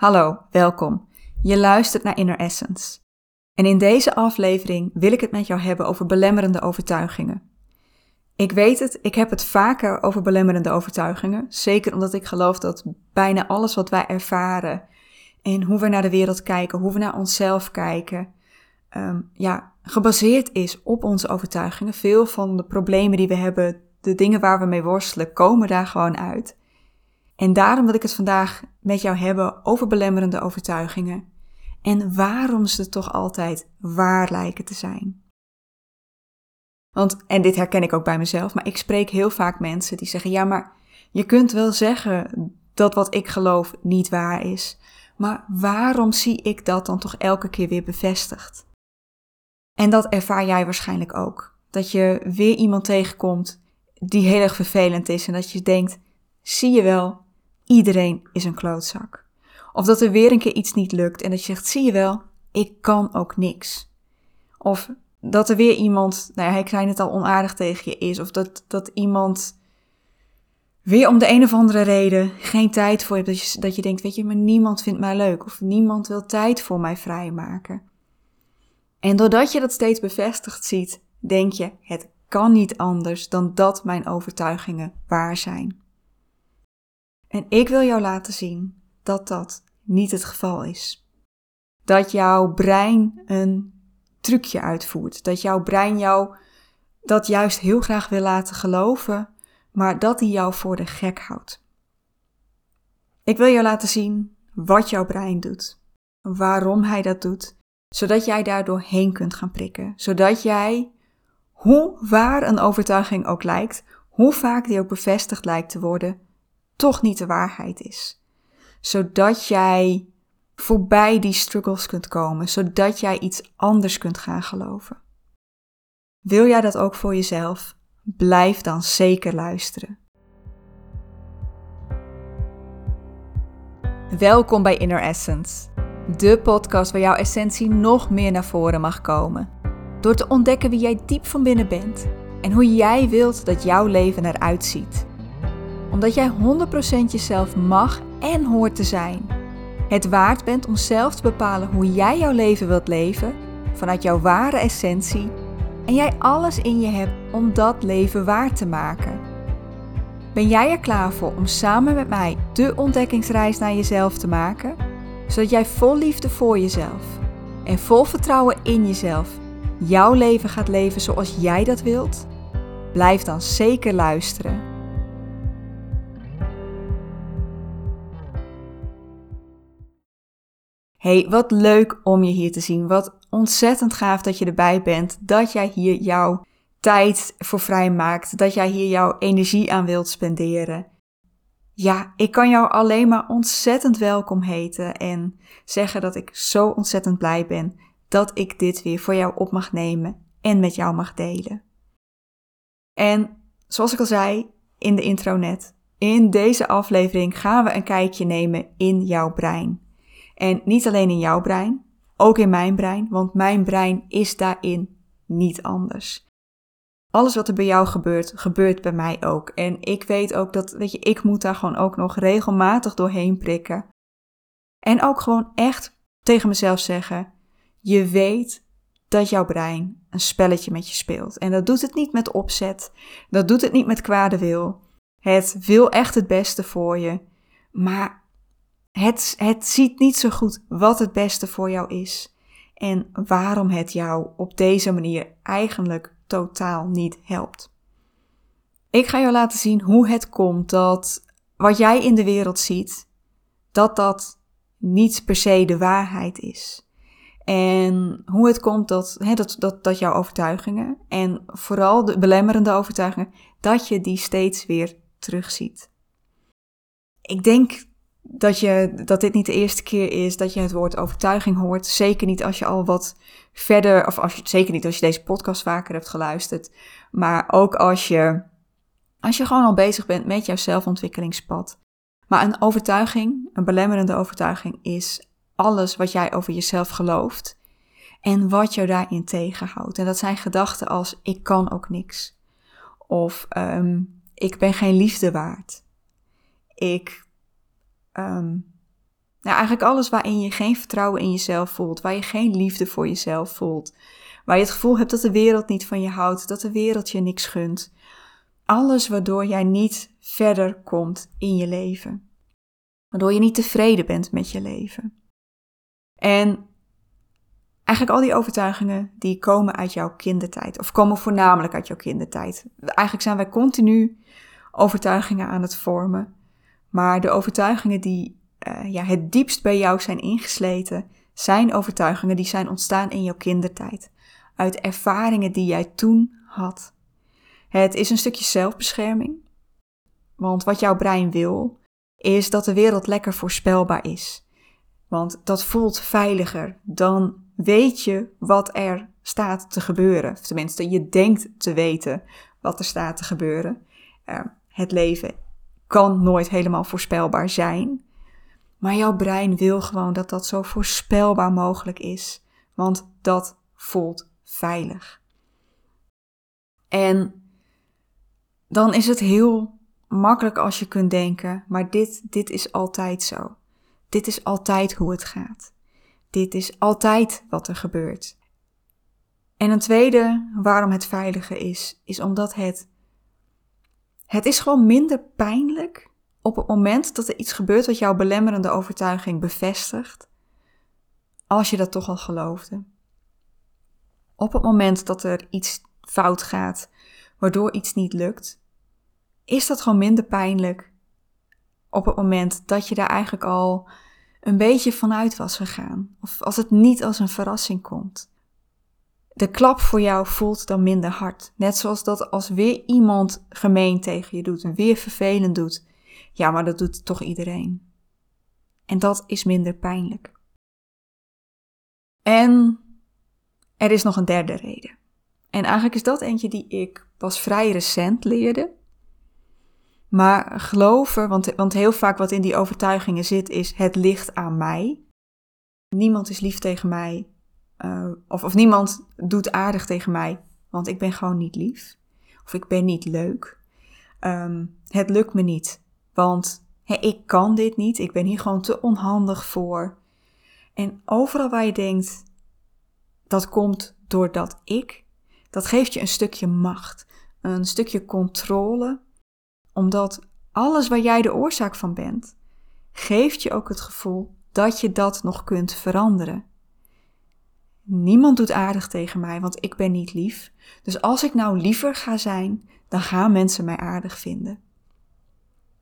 Hallo, welkom. Je luistert naar Inner Essence. En in deze aflevering wil ik het met jou hebben over belemmerende overtuigingen. Ik weet het, ik heb het vaker over belemmerende overtuigingen. Zeker omdat ik geloof dat bijna alles wat wij ervaren en hoe we naar de wereld kijken, hoe we naar onszelf kijken, um, ja, gebaseerd is op onze overtuigingen. Veel van de problemen die we hebben, de dingen waar we mee worstelen, komen daar gewoon uit. En daarom wil ik het vandaag met jou hebben over belemmerende overtuigingen en waarom ze toch altijd waar lijken te zijn. Want, en dit herken ik ook bij mezelf, maar ik spreek heel vaak mensen die zeggen: Ja, maar je kunt wel zeggen dat wat ik geloof niet waar is, maar waarom zie ik dat dan toch elke keer weer bevestigd? En dat ervaar jij waarschijnlijk ook. Dat je weer iemand tegenkomt die heel erg vervelend is en dat je denkt: Zie je wel, iedereen is een klootzak. Of dat er weer een keer iets niet lukt en dat je zegt, zie je wel, ik kan ook niks. Of dat er weer iemand, nou ja, ik zei het al, onaardig tegen je is. Of dat, dat iemand weer om de een of andere reden geen tijd voor je hebt. Dat je, dat je denkt, weet je, maar niemand vindt mij leuk. Of niemand wil tijd voor mij vrijmaken. En doordat je dat steeds bevestigd ziet, denk je, het kan niet anders dan dat mijn overtuigingen waar zijn. En ik wil jou laten zien dat dat niet het geval is. Dat jouw brein een trucje uitvoert. Dat jouw brein jou dat juist heel graag wil laten geloven, maar dat hij jou voor de gek houdt. Ik wil jou laten zien wat jouw brein doet, waarom hij dat doet, zodat jij daardoor heen kunt gaan prikken, zodat jij, hoe waar een overtuiging ook lijkt, hoe vaak die ook bevestigd lijkt te worden, toch niet de waarheid is. Zodat jij voorbij die struggles kunt komen, zodat jij iets anders kunt gaan geloven. Wil jij dat ook voor jezelf? Blijf dan zeker luisteren. Welkom bij Inner Essence, de podcast waar jouw essentie nog meer naar voren mag komen. Door te ontdekken wie jij diep van binnen bent en hoe jij wilt dat jouw leven eruit ziet omdat jij 100% jezelf mag en hoort te zijn. Het waard bent om zelf te bepalen hoe jij jouw leven wilt leven vanuit jouw ware essentie en jij alles in je hebt om dat leven waar te maken. Ben jij er klaar voor om samen met mij de ontdekkingsreis naar jezelf te maken, zodat jij vol liefde voor jezelf en vol vertrouwen in jezelf jouw leven gaat leven zoals jij dat wilt? Blijf dan zeker luisteren. Hey, wat leuk om je hier te zien. Wat ontzettend gaaf dat je erbij bent. Dat jij hier jouw tijd voor vrij maakt. Dat jij hier jouw energie aan wilt spenderen. Ja, ik kan jou alleen maar ontzettend welkom heten en zeggen dat ik zo ontzettend blij ben dat ik dit weer voor jou op mag nemen en met jou mag delen. En zoals ik al zei in de intro net, in deze aflevering gaan we een kijkje nemen in jouw brein. En niet alleen in jouw brein, ook in mijn brein, want mijn brein is daarin niet anders. Alles wat er bij jou gebeurt, gebeurt bij mij ook. En ik weet ook dat, weet je, ik moet daar gewoon ook nog regelmatig doorheen prikken. En ook gewoon echt tegen mezelf zeggen: je weet dat jouw brein een spelletje met je speelt. En dat doet het niet met opzet, dat doet het niet met kwade wil. Het wil echt het beste voor je, maar het, het ziet niet zo goed wat het beste voor jou is en waarom het jou op deze manier eigenlijk totaal niet helpt. Ik ga jou laten zien hoe het komt dat wat jij in de wereld ziet, dat dat niet per se de waarheid is. En hoe het komt dat, hè, dat, dat, dat jouw overtuigingen en vooral de belemmerende overtuigingen, dat je die steeds weer terugziet. Ik denk dat, je, dat dit niet de eerste keer is dat je het woord overtuiging hoort. Zeker niet als je al wat verder, of als je, zeker niet als je deze podcast vaker hebt geluisterd. Maar ook als je, als je gewoon al bezig bent met jouw zelfontwikkelingspad. Maar een overtuiging, een belemmerende overtuiging, is alles wat jij over jezelf gelooft en wat jou daarin tegenhoudt. En dat zijn gedachten als ik kan ook niks. Of um, ik ben geen liefde waard. Ik Um, Nou, eigenlijk alles waarin je geen vertrouwen in jezelf voelt, waar je geen liefde voor jezelf voelt, waar je het gevoel hebt dat de wereld niet van je houdt, dat de wereld je niks gunt. Alles waardoor jij niet verder komt in je leven. Waardoor je niet tevreden bent met je leven. En eigenlijk al die overtuigingen die komen uit jouw kindertijd, of komen voornamelijk uit jouw kindertijd. Eigenlijk zijn wij continu overtuigingen aan het vormen. Maar de overtuigingen die uh, ja, het diepst bij jou zijn ingesleten, zijn overtuigingen die zijn ontstaan in jouw kindertijd. Uit ervaringen die jij toen had. Het is een stukje zelfbescherming. Want wat jouw brein wil, is dat de wereld lekker voorspelbaar is. Want dat voelt veiliger. Dan weet je wat er staat te gebeuren. Of tenminste, je denkt te weten wat er staat te gebeuren. Uh, het leven kan nooit helemaal voorspelbaar zijn. Maar jouw brein wil gewoon dat dat zo voorspelbaar mogelijk is. Want dat voelt veilig. En dan is het heel makkelijk als je kunt denken, maar dit, dit is altijd zo. Dit is altijd hoe het gaat. Dit is altijd wat er gebeurt. En een tweede waarom het veilige is, is omdat het. Het is gewoon minder pijnlijk op het moment dat er iets gebeurt wat jouw belemmerende overtuiging bevestigt, als je dat toch al geloofde. Op het moment dat er iets fout gaat, waardoor iets niet lukt, is dat gewoon minder pijnlijk op het moment dat je daar eigenlijk al een beetje vanuit was gegaan. Of als het niet als een verrassing komt. De klap voor jou voelt dan minder hard. Net zoals dat als weer iemand gemeen tegen je doet en weer vervelend doet. Ja, maar dat doet toch iedereen. En dat is minder pijnlijk. En er is nog een derde reden. En eigenlijk is dat eentje die ik pas vrij recent leerde. Maar geloven, want, want heel vaak wat in die overtuigingen zit, is het ligt aan mij. Niemand is lief tegen mij. Uh, of, of niemand doet aardig tegen mij, want ik ben gewoon niet lief. Of ik ben niet leuk. Um, het lukt me niet, want ik kan dit niet. Ik ben hier gewoon te onhandig voor. En overal waar je denkt, dat komt doordat ik, dat geeft je een stukje macht, een stukje controle omdat alles waar jij de oorzaak van bent, geeft je ook het gevoel dat je dat nog kunt veranderen. Niemand doet aardig tegen mij, want ik ben niet lief. Dus als ik nou liever ga zijn, dan gaan mensen mij aardig vinden.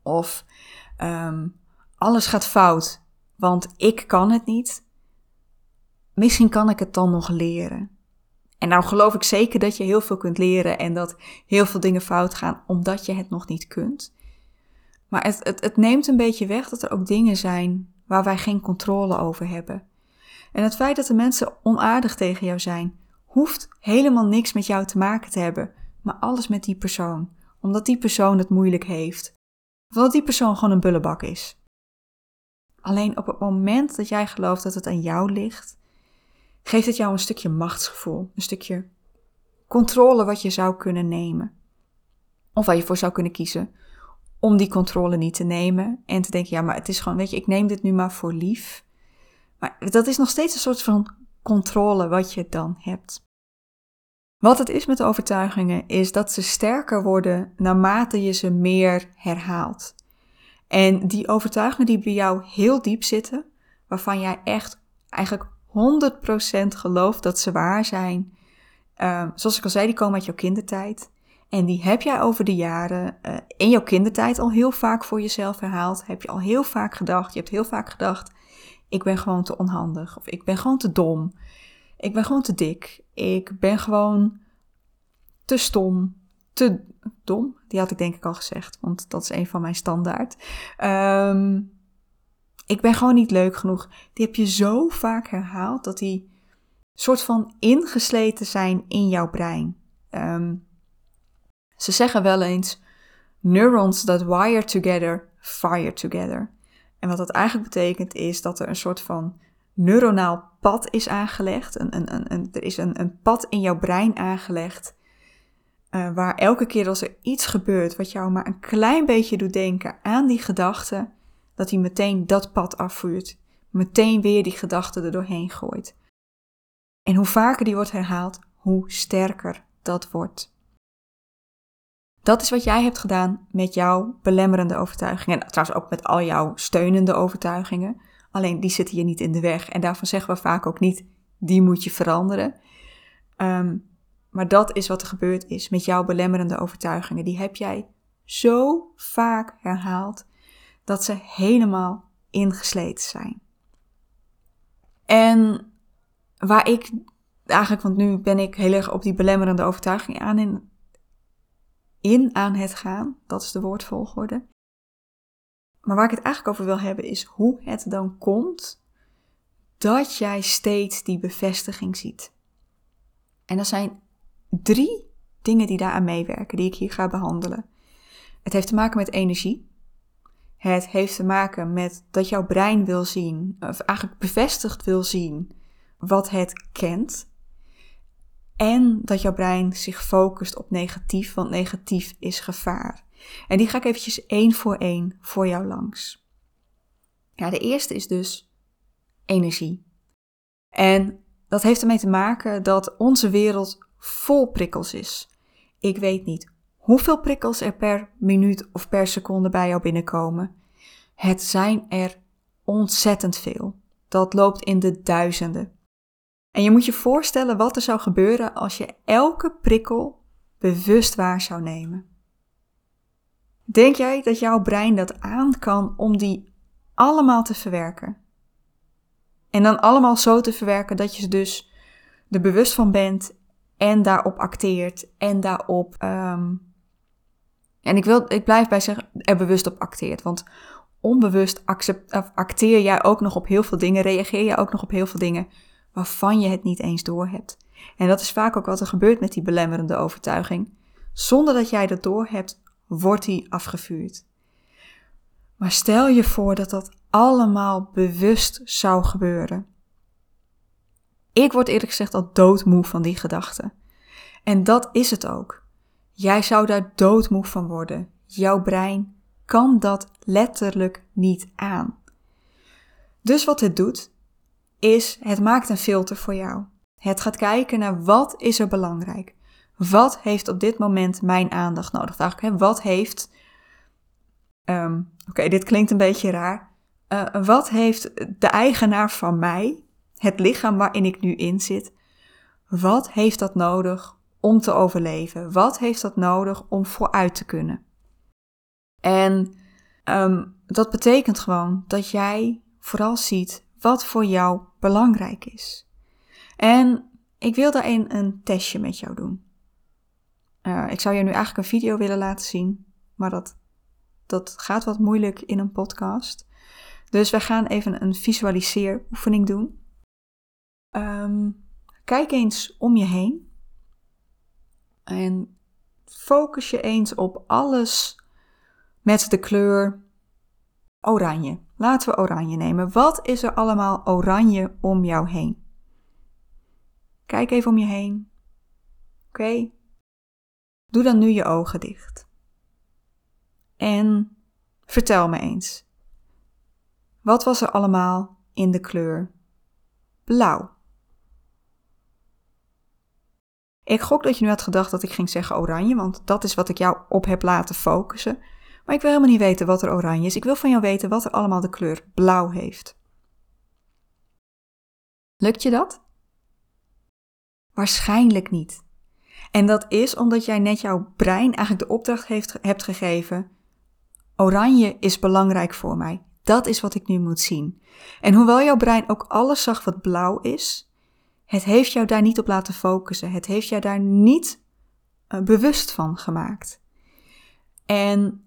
Of um, alles gaat fout, want ik kan het niet. Misschien kan ik het dan nog leren. En nou geloof ik zeker dat je heel veel kunt leren en dat heel veel dingen fout gaan omdat je het nog niet kunt. Maar het, het neemt een beetje weg dat er ook dingen zijn waar wij geen controle over hebben. En het feit dat de mensen onaardig tegen jou zijn, hoeft helemaal niks met jou te maken te hebben, maar alles met die persoon. Omdat die persoon het moeilijk heeft. Of omdat die persoon gewoon een bullebak is. Alleen op het moment dat jij gelooft dat het aan jou ligt, geeft het jou een stukje machtsgevoel, een stukje controle wat je zou kunnen nemen. Of waar je voor zou kunnen kiezen om die controle niet te nemen en te denken, ja, maar het is gewoon, weet je, ik neem dit nu maar voor lief. Maar dat is nog steeds een soort van controle wat je dan hebt. Wat het is met overtuigingen is dat ze sterker worden naarmate je ze meer herhaalt. En die overtuigingen die bij jou heel diep zitten, waarvan jij echt eigenlijk 100% geloof dat ze waar zijn. Um, zoals ik al zei, die komen uit jouw kindertijd. En die heb jij over de jaren uh, in jouw kindertijd al heel vaak voor jezelf herhaald. Heb je al heel vaak gedacht. Je hebt heel vaak gedacht: ik ben gewoon te onhandig. Of ik ben gewoon te dom. Ik ben gewoon te dik. Ik ben gewoon te stom. Te dom. Die had ik denk ik al gezegd, want dat is een van mijn standaard. Um, ik ben gewoon niet leuk genoeg. Die heb je zo vaak herhaald dat die soort van ingesleten zijn in jouw brein. Um, ze zeggen wel eens: neurons that wire together, fire together. En wat dat eigenlijk betekent is dat er een soort van neuronaal pad is aangelegd. Een, een, een, er is een, pad in jouw brein aangelegd. Uh, waar elke keer als er iets gebeurt wat jou maar een klein beetje doet denken aan die gedachte, dat hij meteen dat pad afvuurt. meteen weer die gedachte er doorheen gooit. En hoe vaker die wordt herhaald, hoe sterker dat wordt. Dat is wat jij hebt gedaan met jouw belemmerende overtuigingen. En trouwens ook met al jouw steunende overtuigingen. Alleen die zitten je niet in de weg. En daarvan zeggen we vaak ook niet, die moet je veranderen. Ehm, maar dat is wat er gebeurd is met jouw belemmerende overtuigingen. Die heb jij zo vaak herhaald dat ze helemaal ingesleten zijn. En waar ik eigenlijk, want nu ben ik heel erg op die belemmerende overtuiging aan in, in aan het gaan, dat is de woordvolgorde. Maar waar ik het eigenlijk over wil hebben is hoe het dan komt dat jij steeds die bevestiging ziet. En er zijn drie dingen die daaraan meewerken, die ik hier ga behandelen. Het heeft te maken met energie. Het heeft te maken met dat jouw brein wil zien, of eigenlijk bevestigd wil zien, wat het kent. En dat jouw brein zich focust op negatief, want negatief is gevaar. En die ga ik eventjes één voor één voor jou langs. Ja, de eerste is dus energie. En dat heeft ermee te maken dat onze wereld vol prikkels is. Ik weet niet hoeveel prikkels er per minuut of per seconde bij jou binnenkomen. Het zijn er ontzettend veel. Dat loopt in de duizenden. En je moet je voorstellen wat er zou gebeuren als je elke prikkel bewust waar zou nemen. Denk jij dat jouw brein dat aan kan om die allemaal te verwerken? En dan allemaal zo te verwerken dat je dus er bewust van bent en daarop acteert en daarop. Um, en ik, wil, ik blijf bij zeggen, er bewust op acteert. Want onbewust accept, acteer jij ook nog op heel veel dingen, reageer je ook nog op heel veel dingen waarvan je het niet eens doorhebt. En dat is vaak ook wat er gebeurt met die belemmerende overtuiging. Zonder dat jij dat doorhebt, wordt die afgevuurd. Maar stel je voor dat dat allemaal bewust zou gebeuren. Ik word eerlijk gezegd al doodmoe van die gedachten. En dat is het ook. Jij zou daar doodmoe van worden. Jouw brein kan dat letterlijk niet aan. Dus wat het doet, is het maakt een filter voor jou. Het gaat kijken naar wat is er belangrijk. Wat heeft op dit moment mijn aandacht nodig? Eigenlijk, wat heeft. Ehm, oké, dit klinkt een beetje raar. Uh, wat heeft de eigenaar van mij, het lichaam waarin ik nu in zit, wat heeft dat nodig om te overleven? Wat heeft dat nodig om vooruit te kunnen? En um, dat betekent gewoon dat jij vooral ziet wat voor jou belangrijk is. En ik wil daarin een testje met jou doen. Uh, ik zou je nu eigenlijk een video willen laten zien, maar dat, dat gaat wat moeilijk in een podcast. Dus we gaan even een visualiseeroefening doen. Um, kijk eens om je heen. En focus je eens op alles met de kleur oranje. Laten we oranje nemen. Wat is er allemaal oranje om jou heen? Kijk even om je heen. Oké. Doe dan nu je ogen dicht. En vertel me eens. Wat was er allemaal in de kleur blauw? Ik gok dat je nu had gedacht dat ik ging zeggen oranje, want dat is wat ik jou op heb laten focussen. Maar ik wil helemaal niet weten wat er oranje is. Ik wil van jou weten wat er allemaal de kleur blauw heeft. Lukt je dat? Waarschijnlijk niet. En dat is omdat jij net jouw brein eigenlijk de opdracht heeft, hebt gegeven: Oranje is belangrijk voor mij. Dat is wat ik nu moet zien. En hoewel jouw brein ook alles zag wat blauw is, het heeft jou daar niet op laten focussen. Het heeft jou daar niet uh, bewust van gemaakt. En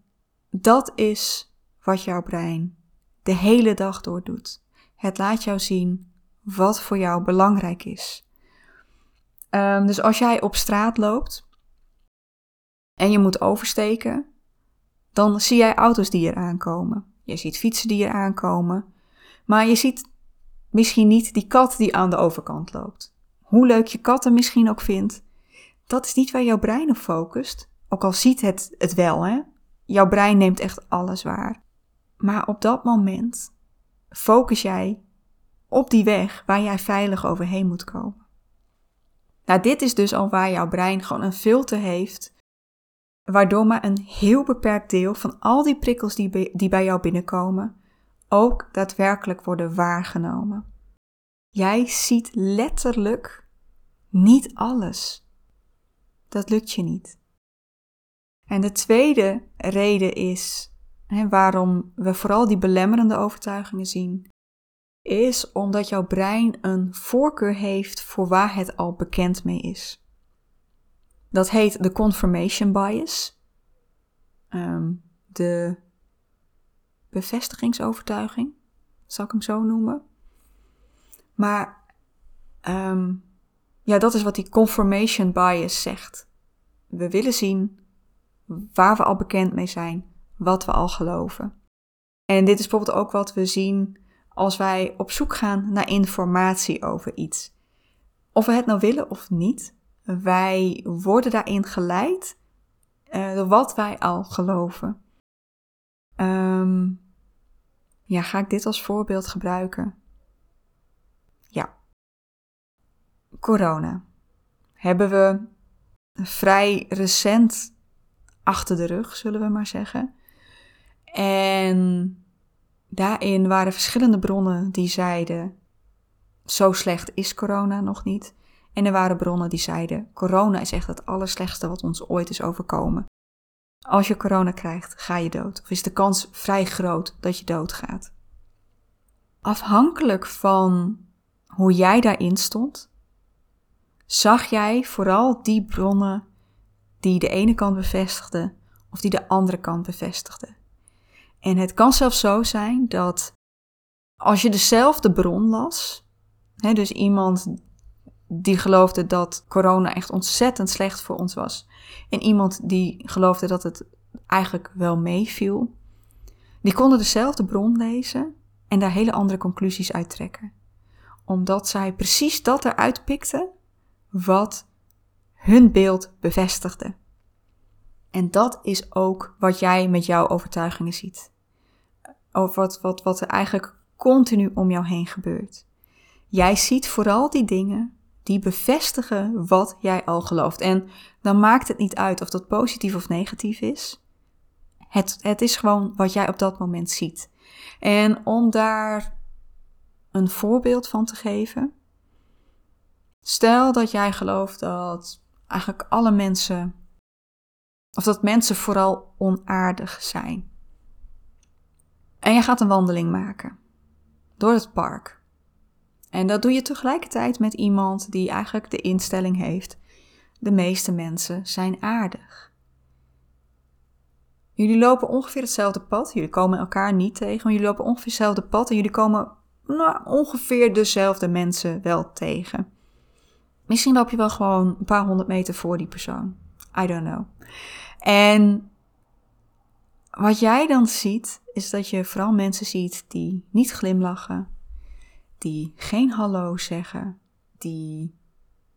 dat is wat jouw brein de hele dag door doet. Het laat jou zien wat voor jou belangrijk is. Um, dus als jij op straat loopt en je moet oversteken, dan zie jij auto's die er aankomen. Je ziet fietsen die er aankomen. Maar je ziet Misschien niet die kat die aan de overkant loopt. Hoe leuk je katten misschien ook vindt, dat is niet waar jouw brein op focust. Ook al ziet het het wel, hè? Jouw brein neemt echt alles waar. Maar op dat moment focus jij op die weg waar jij veilig overheen moet komen. Nou, dit is dus al waar jouw brein gewoon een filter heeft, waardoor maar een heel beperkt deel van al die prikkels die, die bij jou binnenkomen, ook daadwerkelijk worden waargenomen. Jij ziet letterlijk niet alles. Dat lukt je niet. En de tweede reden is hè, waarom we vooral die belemmerende overtuigingen zien, is omdat jouw brein een voorkeur heeft voor waar het al bekend mee is. Dat heet de confirmation bias, um, de bevestigingsovertuiging, zal ik hem zo noemen. Maar um, ja, dat is wat die confirmation bias zegt. We willen zien waar we al bekend mee zijn, wat we al geloven. En dit is bijvoorbeeld ook wat we zien als wij op zoek gaan naar informatie over iets. Of we het nou willen of niet, wij worden daarin geleid uh, door wat wij al geloven. Um, ja, ga ik dit als voorbeeld gebruiken? Ja. Corona. Hebben we vrij recent achter de rug, zullen we maar zeggen. En daarin waren verschillende bronnen die zeiden: zo slecht is corona nog niet. En er waren bronnen die zeiden: corona is echt het allerslechtste wat ons ooit is overkomen. Als je corona krijgt, ga je dood. Of is de kans vrij groot dat je doodgaat. Afhankelijk van hoe jij daarin stond, zag jij vooral die bronnen die de ene kant bevestigden of die de andere kant bevestigden. En het kan zelfs zo zijn dat als je dezelfde bron las, hè, dus iemand die geloofde dat corona echt ontzettend slecht voor ons was, en iemand die geloofde dat het eigenlijk wel meeviel, die konden dezelfde bron lezen en daar hele andere conclusies uit trekken. Omdat zij precies dat eruit pikten wat hun beeld bevestigde. En dat is ook wat jij met jouw overtuigingen ziet. Over wat, wat, wat er eigenlijk continu om jou heen gebeurt. Jij ziet vooral die dingen die bevestigen wat jij al gelooft. En dan maakt het niet uit of dat positief of negatief is. Het, het is gewoon wat jij op dat moment ziet. En om daar een voorbeeld van te geven. Stel dat jij gelooft dat eigenlijk alle mensen, of dat mensen vooral onaardig zijn. En je gaat een wandeling maken door het park. En dat doe je tegelijkertijd met iemand die eigenlijk de instelling heeft: de meeste mensen zijn aardig. Jullie lopen ongeveer hetzelfde pad. Jullie komen elkaar niet tegen, maar jullie lopen ongeveer hetzelfde pad en jullie komen nou, ongeveer dezelfde mensen wel tegen. Misschien loop je wel gewoon een paar honderd meter voor die persoon. I don't know. En wat jij dan ziet, is dat je vooral mensen ziet die niet glimlachen, die geen hallo zeggen, die,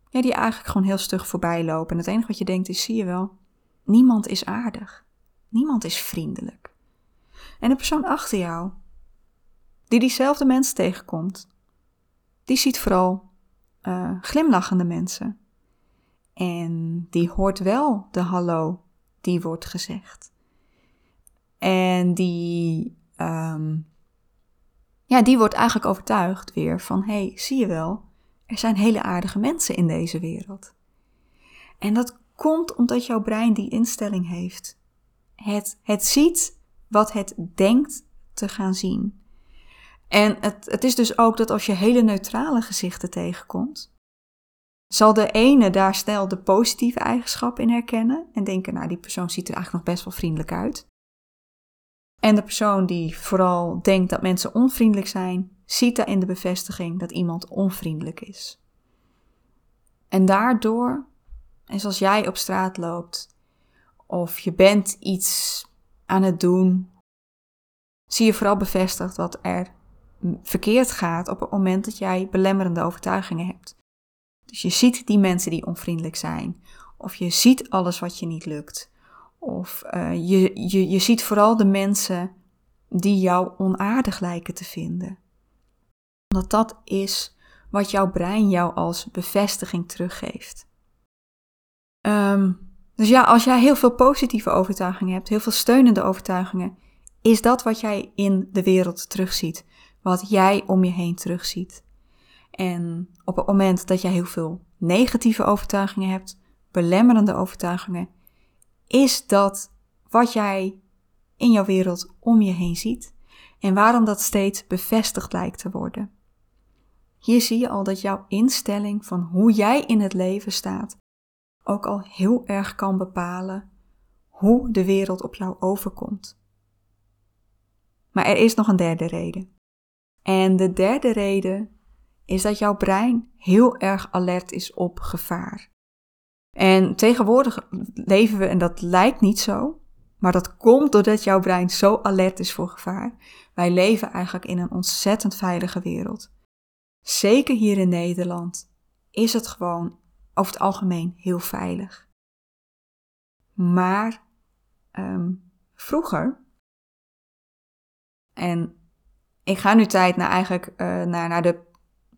ja, die eigenlijk gewoon heel stug voorbij lopen. En het enige wat je denkt is, zie je wel, niemand is aardig. Niemand is vriendelijk. En de persoon achter jou, die diezelfde mensen tegenkomt, die ziet vooral uh, glimlachende mensen. En die hoort wel de hallo die wordt gezegd. En die, um, ja, die wordt eigenlijk overtuigd weer van: hé, hey, zie je wel, er zijn hele aardige mensen in deze wereld. En dat komt omdat jouw brein die instelling heeft. Het, het ziet wat het denkt te gaan zien. En het, het is dus ook dat als je hele neutrale gezichten tegenkomt, zal de ene daar snel de positieve eigenschap in herkennen en denken, nou die persoon ziet er eigenlijk nog best wel vriendelijk uit. En de persoon die vooral denkt dat mensen onvriendelijk zijn, ziet daarin de bevestiging dat iemand onvriendelijk is. En daardoor, en zoals jij op straat loopt, of je bent iets aan het doen, zie je vooral bevestigd wat er verkeerd gaat op het moment dat jij belemmerende overtuigingen hebt. Dus je ziet die mensen die onvriendelijk zijn, of je ziet alles wat je niet lukt, of uh, je, je, je ziet vooral de mensen die jou onaardig lijken te vinden. Omdat dat is wat jouw brein jou als bevestiging teruggeeft. Ehm, dus ja, als jij heel veel positieve overtuigingen hebt, heel veel steunende overtuigingen, is dat wat jij in de wereld terugziet. Wat jij om je heen terugziet. En op het moment dat jij heel veel negatieve overtuigingen hebt, belemmerende overtuigingen, is dat wat jij in jouw wereld om je heen ziet en waarom dat steeds bevestigd lijkt te worden. Hier zie je al dat jouw instelling van hoe jij in het leven staat ook al heel erg kan bepalen hoe de wereld op jou overkomt. Maar er is nog een derde reden. En de derde reden is dat jouw brein heel erg alert is op gevaar. En tegenwoordig leven we, en dat lijkt niet zo, maar dat komt doordat jouw brein zo alert is voor gevaar. Wij leven eigenlijk in een ontzettend veilige wereld. Zeker hier in Nederland is het gewoon over het algemeen heel veilig. Maar um, vroeger, en ik ga nu tijd naar eigenlijk uh, naar, naar de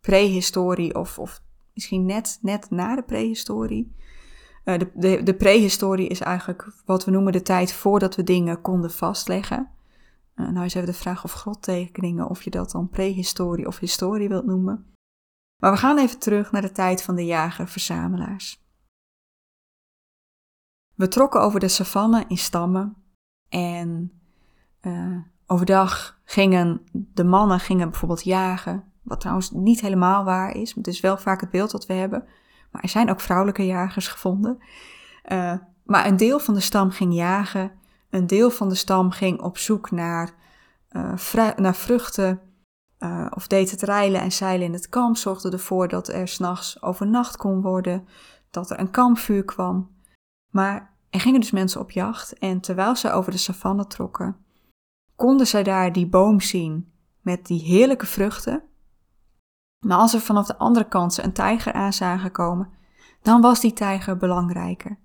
prehistorie of, of misschien net, net na de prehistorie. Uh, de, de, de prehistorie is eigenlijk wat we noemen de tijd voordat we dingen konden vastleggen. Uh, nou is even de vraag of grottekeningen, of je dat dan prehistorie of historie wilt noemen. Maar we gaan even terug naar de tijd van de jager-verzamelaars. We trokken over de savanne in stammen en overdag gingen de mannen gingen bijvoorbeeld jagen, wat trouwens niet helemaal waar is, het is wel vaak het beeld dat we hebben. Maar er zijn ook vrouwelijke jagers gevonden. Uh, maar een deel van de stam ging jagen, een deel van de stam ging op zoek naar, uh, naar vruchten uh, of deed het rijlen en zeilen in het kamp, zorgde ervoor dat er s'nachts overnacht kon worden, dat er een kampvuur kwam. Maar er gingen dus mensen op jacht en terwijl ze over de savanne trokken, konden zij daar die boom zien met die heerlijke vruchten. Maar als er vanaf de andere kant een tijger aan zagen komen, dan was die tijger belangrijker,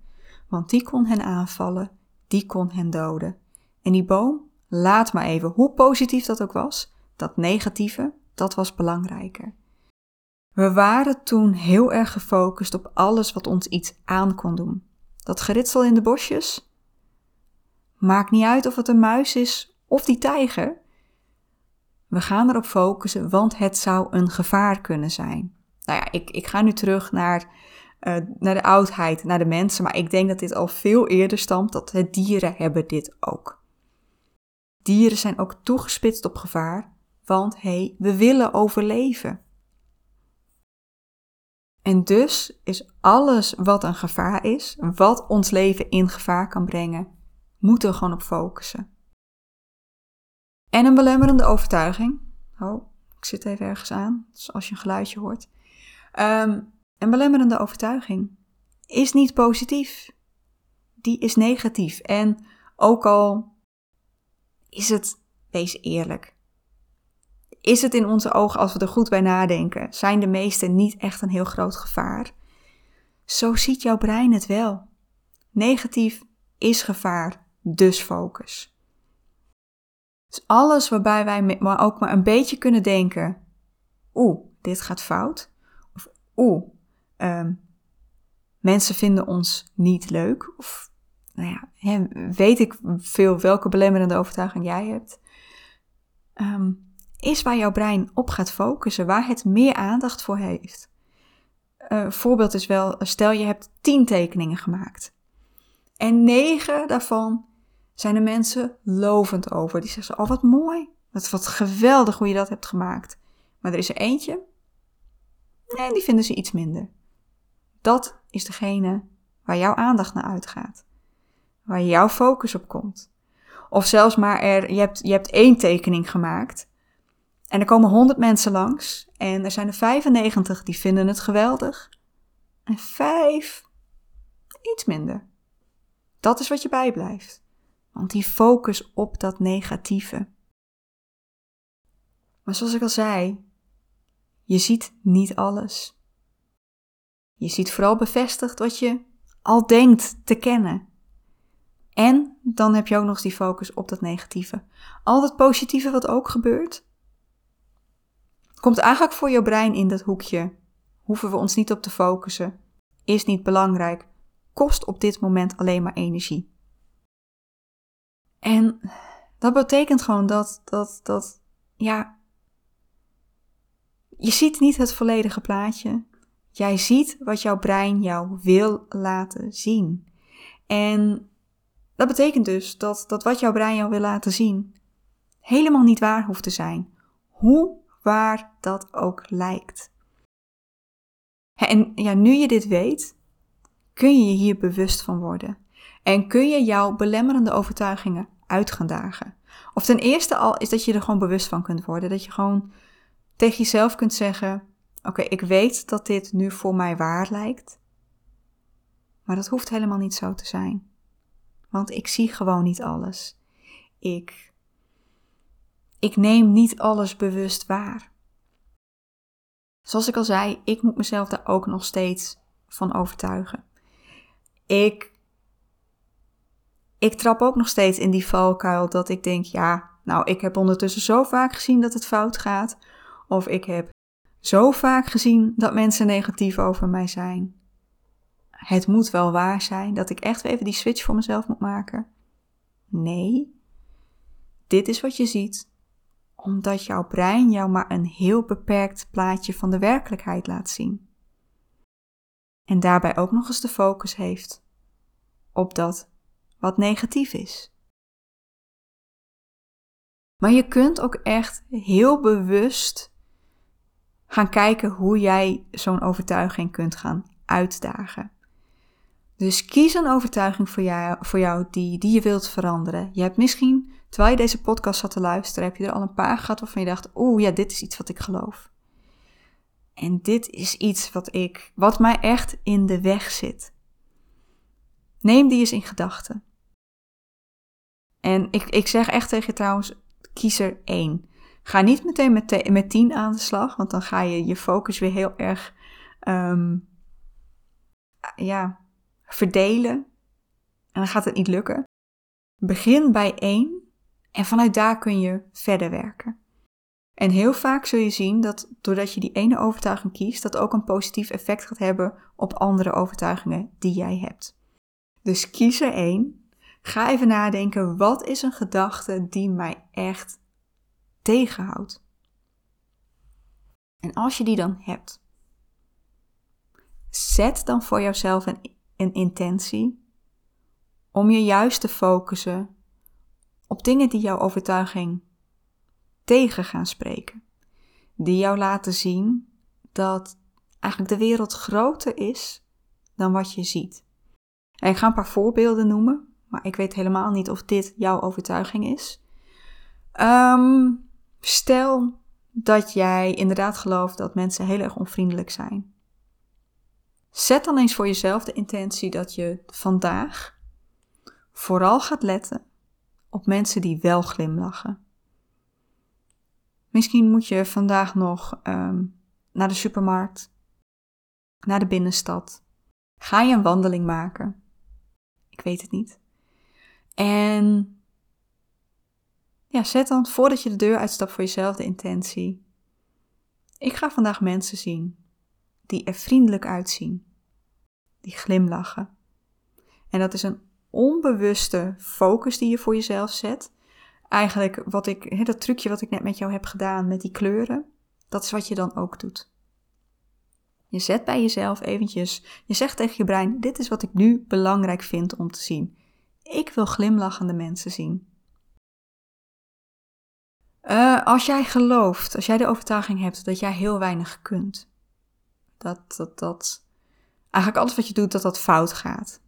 want die kon hen aanvallen, die kon hen doden. En die boom, laat maar even, hoe positief dat ook was, dat negatieve, dat was belangrijker. We waren toen heel erg gefocust op alles wat ons iets aan kon doen. Dat geritsel in de bosjes? Maakt niet uit of het een muis is of die tijger. We gaan erop focussen, want het zou een gevaar kunnen zijn. Nou ja, ik, ik ga nu terug naar, uh, naar de oudheid, naar de mensen, maar ik denk dat dit al veel eerder stamt, dat dieren hebben dit ook. Dieren zijn ook toegespitst op gevaar want hé, hey, we willen overleven. En dus is alles wat een gevaar is, wat ons leven in gevaar kan brengen, moeten we gewoon op focussen. En een belemmerende overtuiging. Oh, ik zit even ergens aan, dus als je een geluidje hoort. Um, een belemmerende overtuiging is niet positief. Die is negatief. En ook al is het, wees eerlijk, is het in onze ogen, als we er goed bij nadenken, zijn de meeste niet echt een heel groot gevaar? Zo ziet jouw brein het wel. Negatief is gevaar, dus focus. Dus alles waarbij wij maar ook maar een beetje kunnen denken: oeh, dit gaat fout. Of oeh, um, mensen vinden ons niet leuk. Of nou ja, weet ik veel welke belemmerende overtuiging jij hebt. Um, is waar jouw brein op gaat focussen, waar het meer aandacht voor heeft. Uh, voorbeeld is wel, stel je hebt tien tekeningen gemaakt. En negen daarvan zijn de mensen lovend over. Die zeggen, oh wat mooi, wat, wat geweldig hoe je dat hebt gemaakt. Maar er is er eentje, en die vinden ze iets minder. Dat is degene waar jouw aandacht naar uitgaat. Waar jouw focus op komt. Of zelfs maar er, je hebt, je hebt één tekening gemaakt en er komen 100 mensen langs en er zijn er 95 die vinden het geweldig. En 5 iets minder. Dat is wat je bijblijft. Want die focus op dat negatieve. Maar zoals ik al zei, je ziet niet alles. Je ziet vooral bevestigd wat je al denkt te kennen. En dan heb je ook nog die focus op dat negatieve. Al dat positieve wat ook gebeurt, Komt eigenlijk voor je brein in dat hoekje. Hoeven we ons niet op te focussen. Is niet belangrijk. Kost op dit moment alleen maar energie. En dat betekent gewoon dat, dat, dat, ja, je ziet niet het volledige plaatje. Jij ziet wat jouw brein jou wil laten zien. En dat betekent dus dat, dat wat jouw brein jou wil laten zien helemaal niet waar hoeft te zijn. Hoe waar dat ook lijkt. En ja, nu je dit weet, kun je je hier bewust van worden. En kun je jouw belemmerende overtuigingen uit gaan dagen. Of ten eerste al is dat je er gewoon bewust van kunt worden. Dat je gewoon tegen jezelf kunt zeggen: Oké, ik weet dat dit nu voor mij waar lijkt. Maar dat hoeft helemaal niet zo te zijn. Want ik zie gewoon niet alles. Ik, ik neem niet alles bewust waar. Zoals ik al zei, ik moet mezelf daar ook nog steeds van overtuigen. Ik, ik trap ook nog steeds in die valkuil dat ik denk, ja, nou, ik heb ondertussen zo vaak gezien dat het fout gaat. Of ik heb zo vaak gezien dat mensen negatief over mij zijn. Het moet wel waar zijn dat ik echt even die switch voor mezelf moet maken. Nee, dit is wat je ziet, omdat jouw brein jou maar een heel beperkt plaatje van de werkelijkheid laat zien. En daarbij ook nog eens de focus heeft op dat wat negatief is. Maar je kunt ook echt heel bewust gaan kijken hoe jij zo'n overtuiging kunt gaan uitdagen. Dus kies een overtuiging voor jou, voor jou die, die je wilt veranderen. Je hebt misschien, terwijl je deze podcast zat te luisteren, heb je er al een paar gehad waarvan je dacht, oeh ja, dit is iets wat ik geloof. En dit is iets wat ik, wat mij echt in de weg zit. Neem die eens in gedachten. En ik, ik zeg echt tegen je trouwens, kies er één. Ga niet meteen met, met 10 aan de slag, want dan ga je je focus weer heel erg ehm, ja, verdelen. En dan gaat het niet lukken. Begin bij één en vanuit daar kun je verder werken. En heel vaak zul je zien dat doordat je die ene overtuiging kiest, dat ook een positief effect gaat hebben op andere overtuigingen die jij hebt. Dus kies er één. Ga even nadenken, wat is een gedachte die mij echt tegenhoudt. En als je die dan hebt, zet dan voor jezelf een, een intentie om je juist te focussen op dingen die jouw overtuiging tegen gaan spreken. Die jou laten zien dat eigenlijk de wereld groter is dan wat je ziet. En ik ga een paar voorbeelden noemen, maar ik weet helemaal niet of dit jouw overtuiging is. Um, Stel dat jij inderdaad gelooft dat mensen heel erg onvriendelijk zijn. Zet dan eens voor jezelf de intentie dat je vandaag vooral gaat letten op mensen die wel glimlachen. Misschien moet je vandaag nog um, naar de supermarkt, naar de binnenstad. Ga je een wandeling maken? Ik weet het niet. En ja, zet dan voordat je de deur uitstapt voor jezelf de intentie. Ik ga vandaag mensen zien die er vriendelijk uitzien, die glimlachen. En dat is een onbewuste focus die je voor jezelf zet. Eigenlijk wat ik, dat trucje wat ik net met jou heb gedaan met die kleuren, dat is wat je dan ook doet. Je zet bij jezelf eventjes, je zegt tegen je brein, dit is wat ik nu belangrijk vind om te zien. Ik wil glimlachende mensen zien. Uh, als jij gelooft, als jij de overtuiging hebt dat jij heel weinig kunt, dat, dat, dat eigenlijk alles wat je doet, dat dat fout gaat.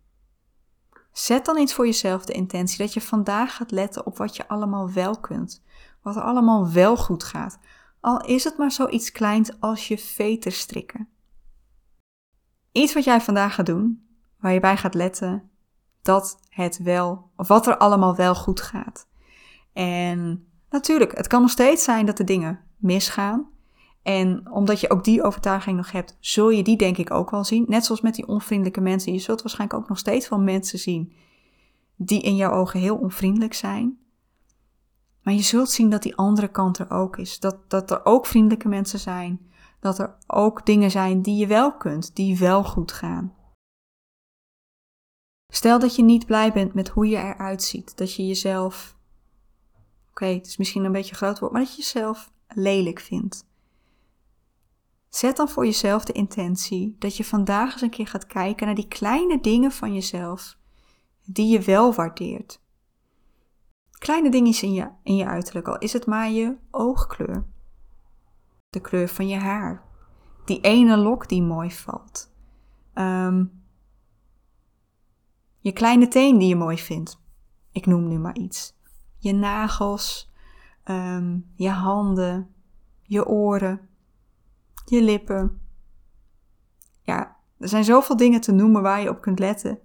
Zet dan eens voor jezelf de intentie dat je vandaag gaat letten op wat je allemaal wel kunt, wat er allemaal wel goed gaat. Al is het maar zoiets kleins als je veter strikken. Iets wat jij vandaag gaat doen, waar je bij gaat letten dat het wel, wat er allemaal wel goed gaat. En Natuurlijk, het kan nog steeds zijn dat de dingen misgaan. En omdat je ook die overtuiging nog hebt, zul je die denk ik ook wel zien. Net zoals met die onvriendelijke mensen. Je zult waarschijnlijk ook nog steeds wel mensen zien die in jouw ogen heel onvriendelijk zijn. Maar je zult zien dat die andere kant er ook is. Dat, dat er ook vriendelijke mensen zijn. Dat er ook dingen zijn die je wel kunt, die wel goed gaan. Stel dat je niet blij bent met hoe je eruit ziet. Dat je jezelf. Oké, het is misschien een beetje een groot woord, maar dat je jezelf lelijk vindt. Zet dan voor jezelf de intentie dat je vandaag eens een keer gaat kijken naar die kleine dingen van jezelf die je wel waardeert. Kleine dingetjes in je, in je uiterlijk, al is het maar je oogkleur, de kleur van je haar, die ene lok die mooi valt, um, je kleine teen die je mooi vindt. Ik noem nu maar iets. Je nagels, um, je handen, je oren, je lippen. Ja, er zijn zoveel dingen te noemen waar je op kunt letten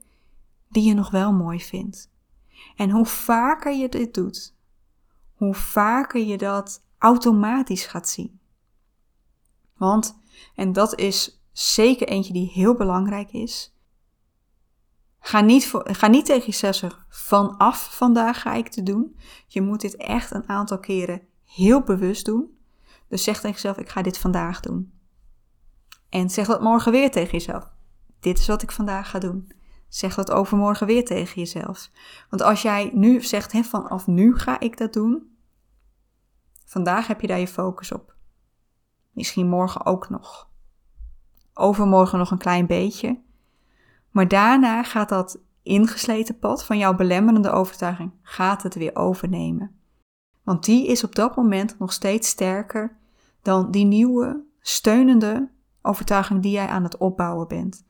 die je nog wel mooi vindt. En hoe vaker je dit doet, hoe vaker je dat automatisch gaat zien. Want, en dat is zeker eentje die heel belangrijk is, Ga niet, voor, ga niet tegen jezelf zeggen, vanaf vandaag ga ik te doen. Je moet dit echt een aantal keren heel bewust doen. Dus zeg tegen jezelf, ik ga dit vandaag doen. En zeg dat morgen weer tegen jezelf. Dit is wat ik vandaag ga doen. Zeg dat overmorgen weer tegen jezelf. Want als jij nu zegt, hè, vanaf nu ga ik dat doen. Vandaag heb je daar je focus op. Misschien morgen ook nog. Overmorgen nog een klein beetje. Maar daarna gaat dat ingesleten pad van jouw belemmerende overtuiging, gaat het weer overnemen. Want die is op dat moment nog steeds sterker dan die nieuwe, steunende overtuiging die jij aan het opbouwen bent.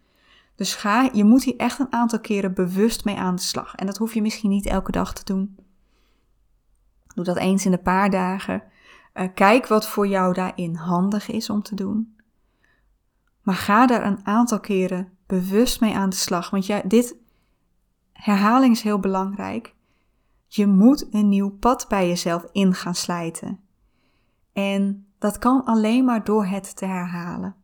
Dus ga, je moet hier echt een aantal keren bewust mee aan de slag. En dat hoef je misschien niet elke dag te doen. Doe dat eens in een paar dagen. Uh, kijk wat voor jou daarin handig is om te doen. Maar ga daar een aantal keren bewust mee aan de slag. Want ja, dit herhaling is heel belangrijk. Je moet een nieuw pad bij jezelf in gaan slijten. En dat kan alleen maar door het te herhalen.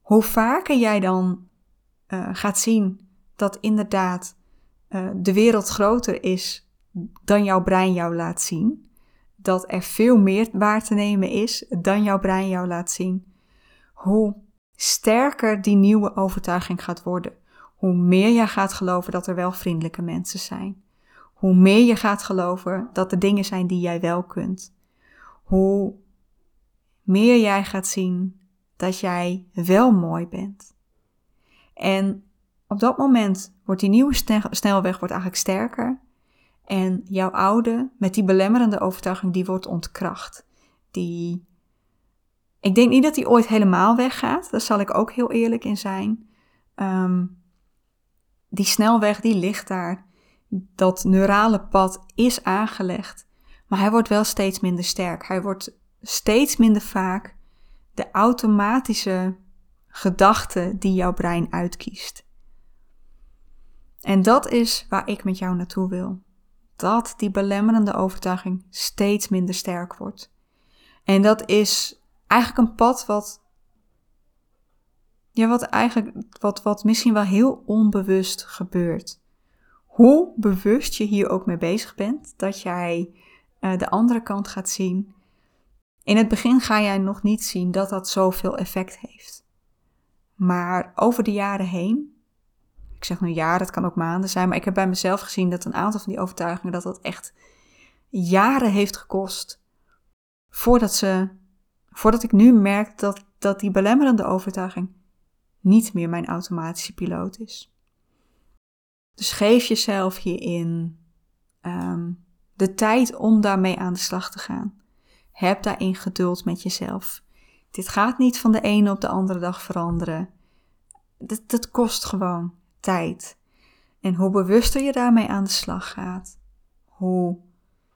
Hoe vaker jij dan uh, gaat zien dat inderdaad uh, de wereld groter is dan jouw brein jou laat zien, dat er veel meer waar te nemen is dan jouw brein jou laat zien, hoe sterker die nieuwe overtuiging gaat worden. Hoe meer je gaat geloven dat er wel vriendelijke mensen zijn. Hoe meer je gaat geloven dat er dingen zijn die jij wel kunt. Hoe meer jij gaat zien dat jij wel mooi bent. En op dat moment wordt die nieuwe snelweg wordt eigenlijk sterker. En jouw oude, met die belemmerende overtuiging, die wordt ontkracht. Die ik denk niet dat hij ooit helemaal weggaat. Daar zal ik ook heel eerlijk in zijn. Ehm, die snelweg die ligt daar. Dat neurale pad is aangelegd. Maar hij wordt wel steeds minder sterk. Hij wordt steeds minder vaak de automatische gedachte die jouw brein uitkiest. En dat is waar ik met jou naartoe wil. Dat die belemmerende overtuiging steeds minder sterk wordt. En dat is eigenlijk een pad wat. Ja, wat eigenlijk. Wat, wat misschien wel heel onbewust gebeurt. Hoe bewust je hier ook mee bezig bent, dat jij uh, de andere kant gaat zien. In het begin ga jij nog niet zien dat dat zoveel effect heeft. Maar over de jaren heen, ik zeg nu jaren, het kan ook maanden zijn, maar ik heb bij mezelf gezien dat een aantal van die overtuigingen dat dat echt jaren heeft gekost voordat ze Voordat ik nu merk dat, dat die belemmerende overtuiging niet meer mijn automatische piloot is. Dus geef jezelf hierin um, de tijd om daarmee aan de slag te gaan. Heb daarin geduld met jezelf. Dit gaat niet van de ene op de andere dag veranderen. Dat, dat kost gewoon tijd. En hoe bewuster je daarmee aan de slag gaat, hoe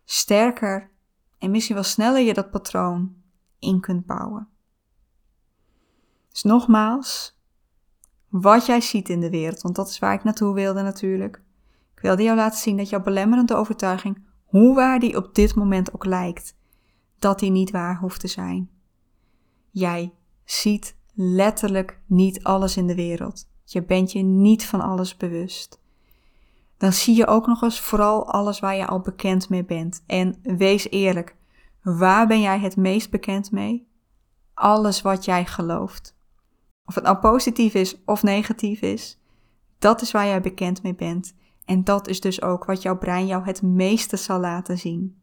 sterker en misschien wel sneller je dat patroon in kunt bouwen. Dus nogmaals, wat jij ziet in de wereld, want dat is waar ik naartoe wilde natuurlijk. Ik wilde jou laten zien dat jouw belemmerende overtuiging, hoe waar die op dit moment ook lijkt, dat die niet waar hoeft te zijn. Jij ziet letterlijk niet alles in de wereld. Je bent je niet van alles bewust. dan zie je ook nog eens vooral alles waar je al bekend mee bent. En wees eerlijk, waar ben jij het meest bekend mee? Alles wat jij gelooft. Of het nou positief is of negatief is, dat is waar jij bekend mee bent. En dat is dus ook wat jouw brein jou het meeste zal laten zien.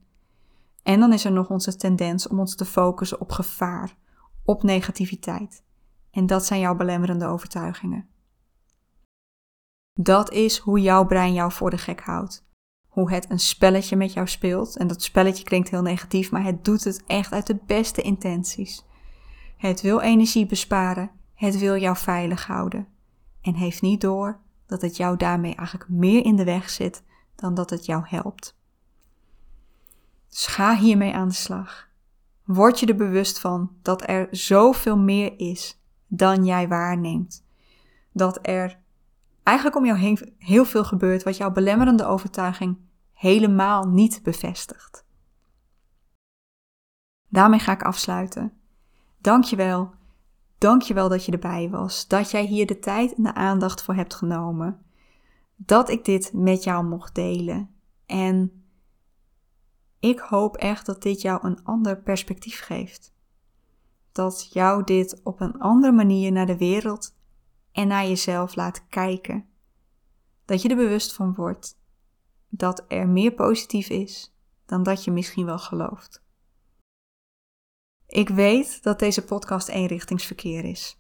En dan is er nog onze tendens om ons te focussen op gevaar, op negativiteit. En dat zijn jouw belemmerende overtuigingen. Dat is hoe jouw brein jou voor de gek houdt. Hoe het een spelletje met jou speelt. En dat spelletje klinkt heel negatief, maar het doet het echt uit de beste intenties. Het wil energie besparen, het wil jou veilig houden. En heeft niet door dat het jou daarmee eigenlijk meer in de weg zit dan dat het jou helpt. Dus ga hiermee aan de slag. Word je er bewust van dat er zoveel meer is dan jij waarneemt. Dat er eigenlijk om jou heen heel veel gebeurt wat jouw belemmerende overtuiging helemaal niet bevestigt. Daarmee ga ik afsluiten. Dankjewel. Dankjewel dat je erbij was. Dat jij hier de tijd en de aandacht voor hebt genomen. Dat ik dit met jou mocht delen. En ik hoop echt dat dit jou een ander perspectief geeft. Dat jou dit op een andere manier naar de wereld en naar jezelf laat kijken. Dat je er bewust van wordt dat er meer positief is dan dat je misschien wel gelooft. Ik weet dat deze podcast eenrichtingsverkeer is.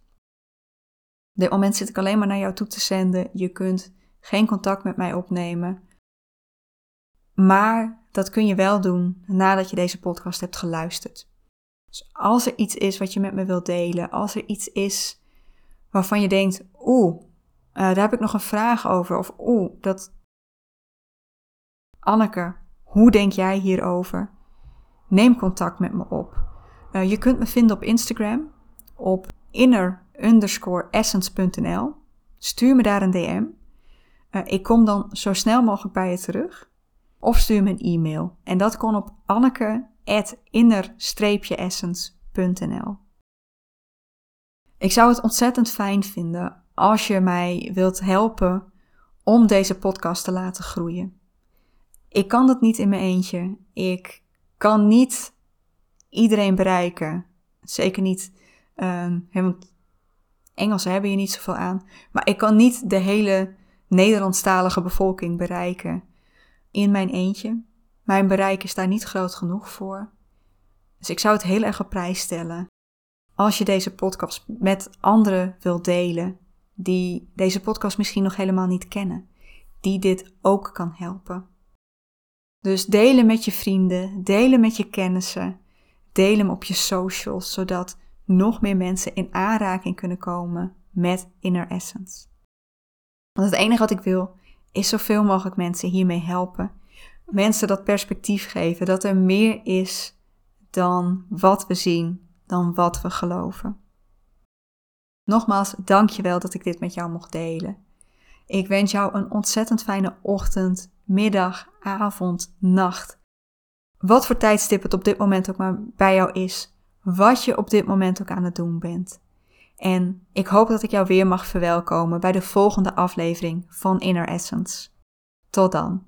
Op dit moment zit ik alleen maar naar jou toe te zenden. Je kunt geen contact met mij opnemen. Maar dat kun je wel doen nadat je deze podcast hebt geluisterd. Dus als er iets is wat je met me wilt delen, als er iets is waarvan je denkt, oeh, uh, daar heb ik nog een vraag over, of oeh, dat. Anneke, hoe denk jij hierover? Neem contact met me op. Uh, je kunt me vinden op Instagram op inner essence.nl. Stuur me daar een DM. Uh, ik kom dan zo snel mogelijk bij je terug. Of stuur me een e-mail. En dat kon op anneke.inner-essence.nl. Ik zou het ontzettend fijn vinden als je mij wilt helpen om deze podcast te laten groeien. Ik kan dat niet in mijn eentje. Ik kan niet iedereen bereiken. Zeker niet, want Engels hebben je niet zoveel aan. Maar ik kan niet de hele Nederlandstalige bevolking bereiken in mijn eentje. Mijn bereik is daar niet groot genoeg voor. Dus ik zou het heel erg op prijs stellen als je deze podcast met anderen wilt delen die deze podcast misschien nog helemaal niet kennen, die dit ook kan helpen. Dus delen met je vrienden, delen met je kennissen, delen hem op je socials, zodat nog meer mensen in aanraking kunnen komen met Inner Essence. Want het enige wat ik wil is zoveel mogelijk mensen hiermee helpen. Mensen dat perspectief geven, dat er meer is dan wat we zien dan wat we geloven. Nogmaals, dank je wel dat ik dit met jou mocht delen. Ik wens jou een ontzettend fijne ochtend, middag, avond, nacht. Wat voor tijdstip het op dit moment ook maar bij jou is. Wat je op dit moment ook aan het doen bent. En ik hoop dat ik jou weer mag verwelkomen bij de volgende aflevering van Inner Essence. Tot dan.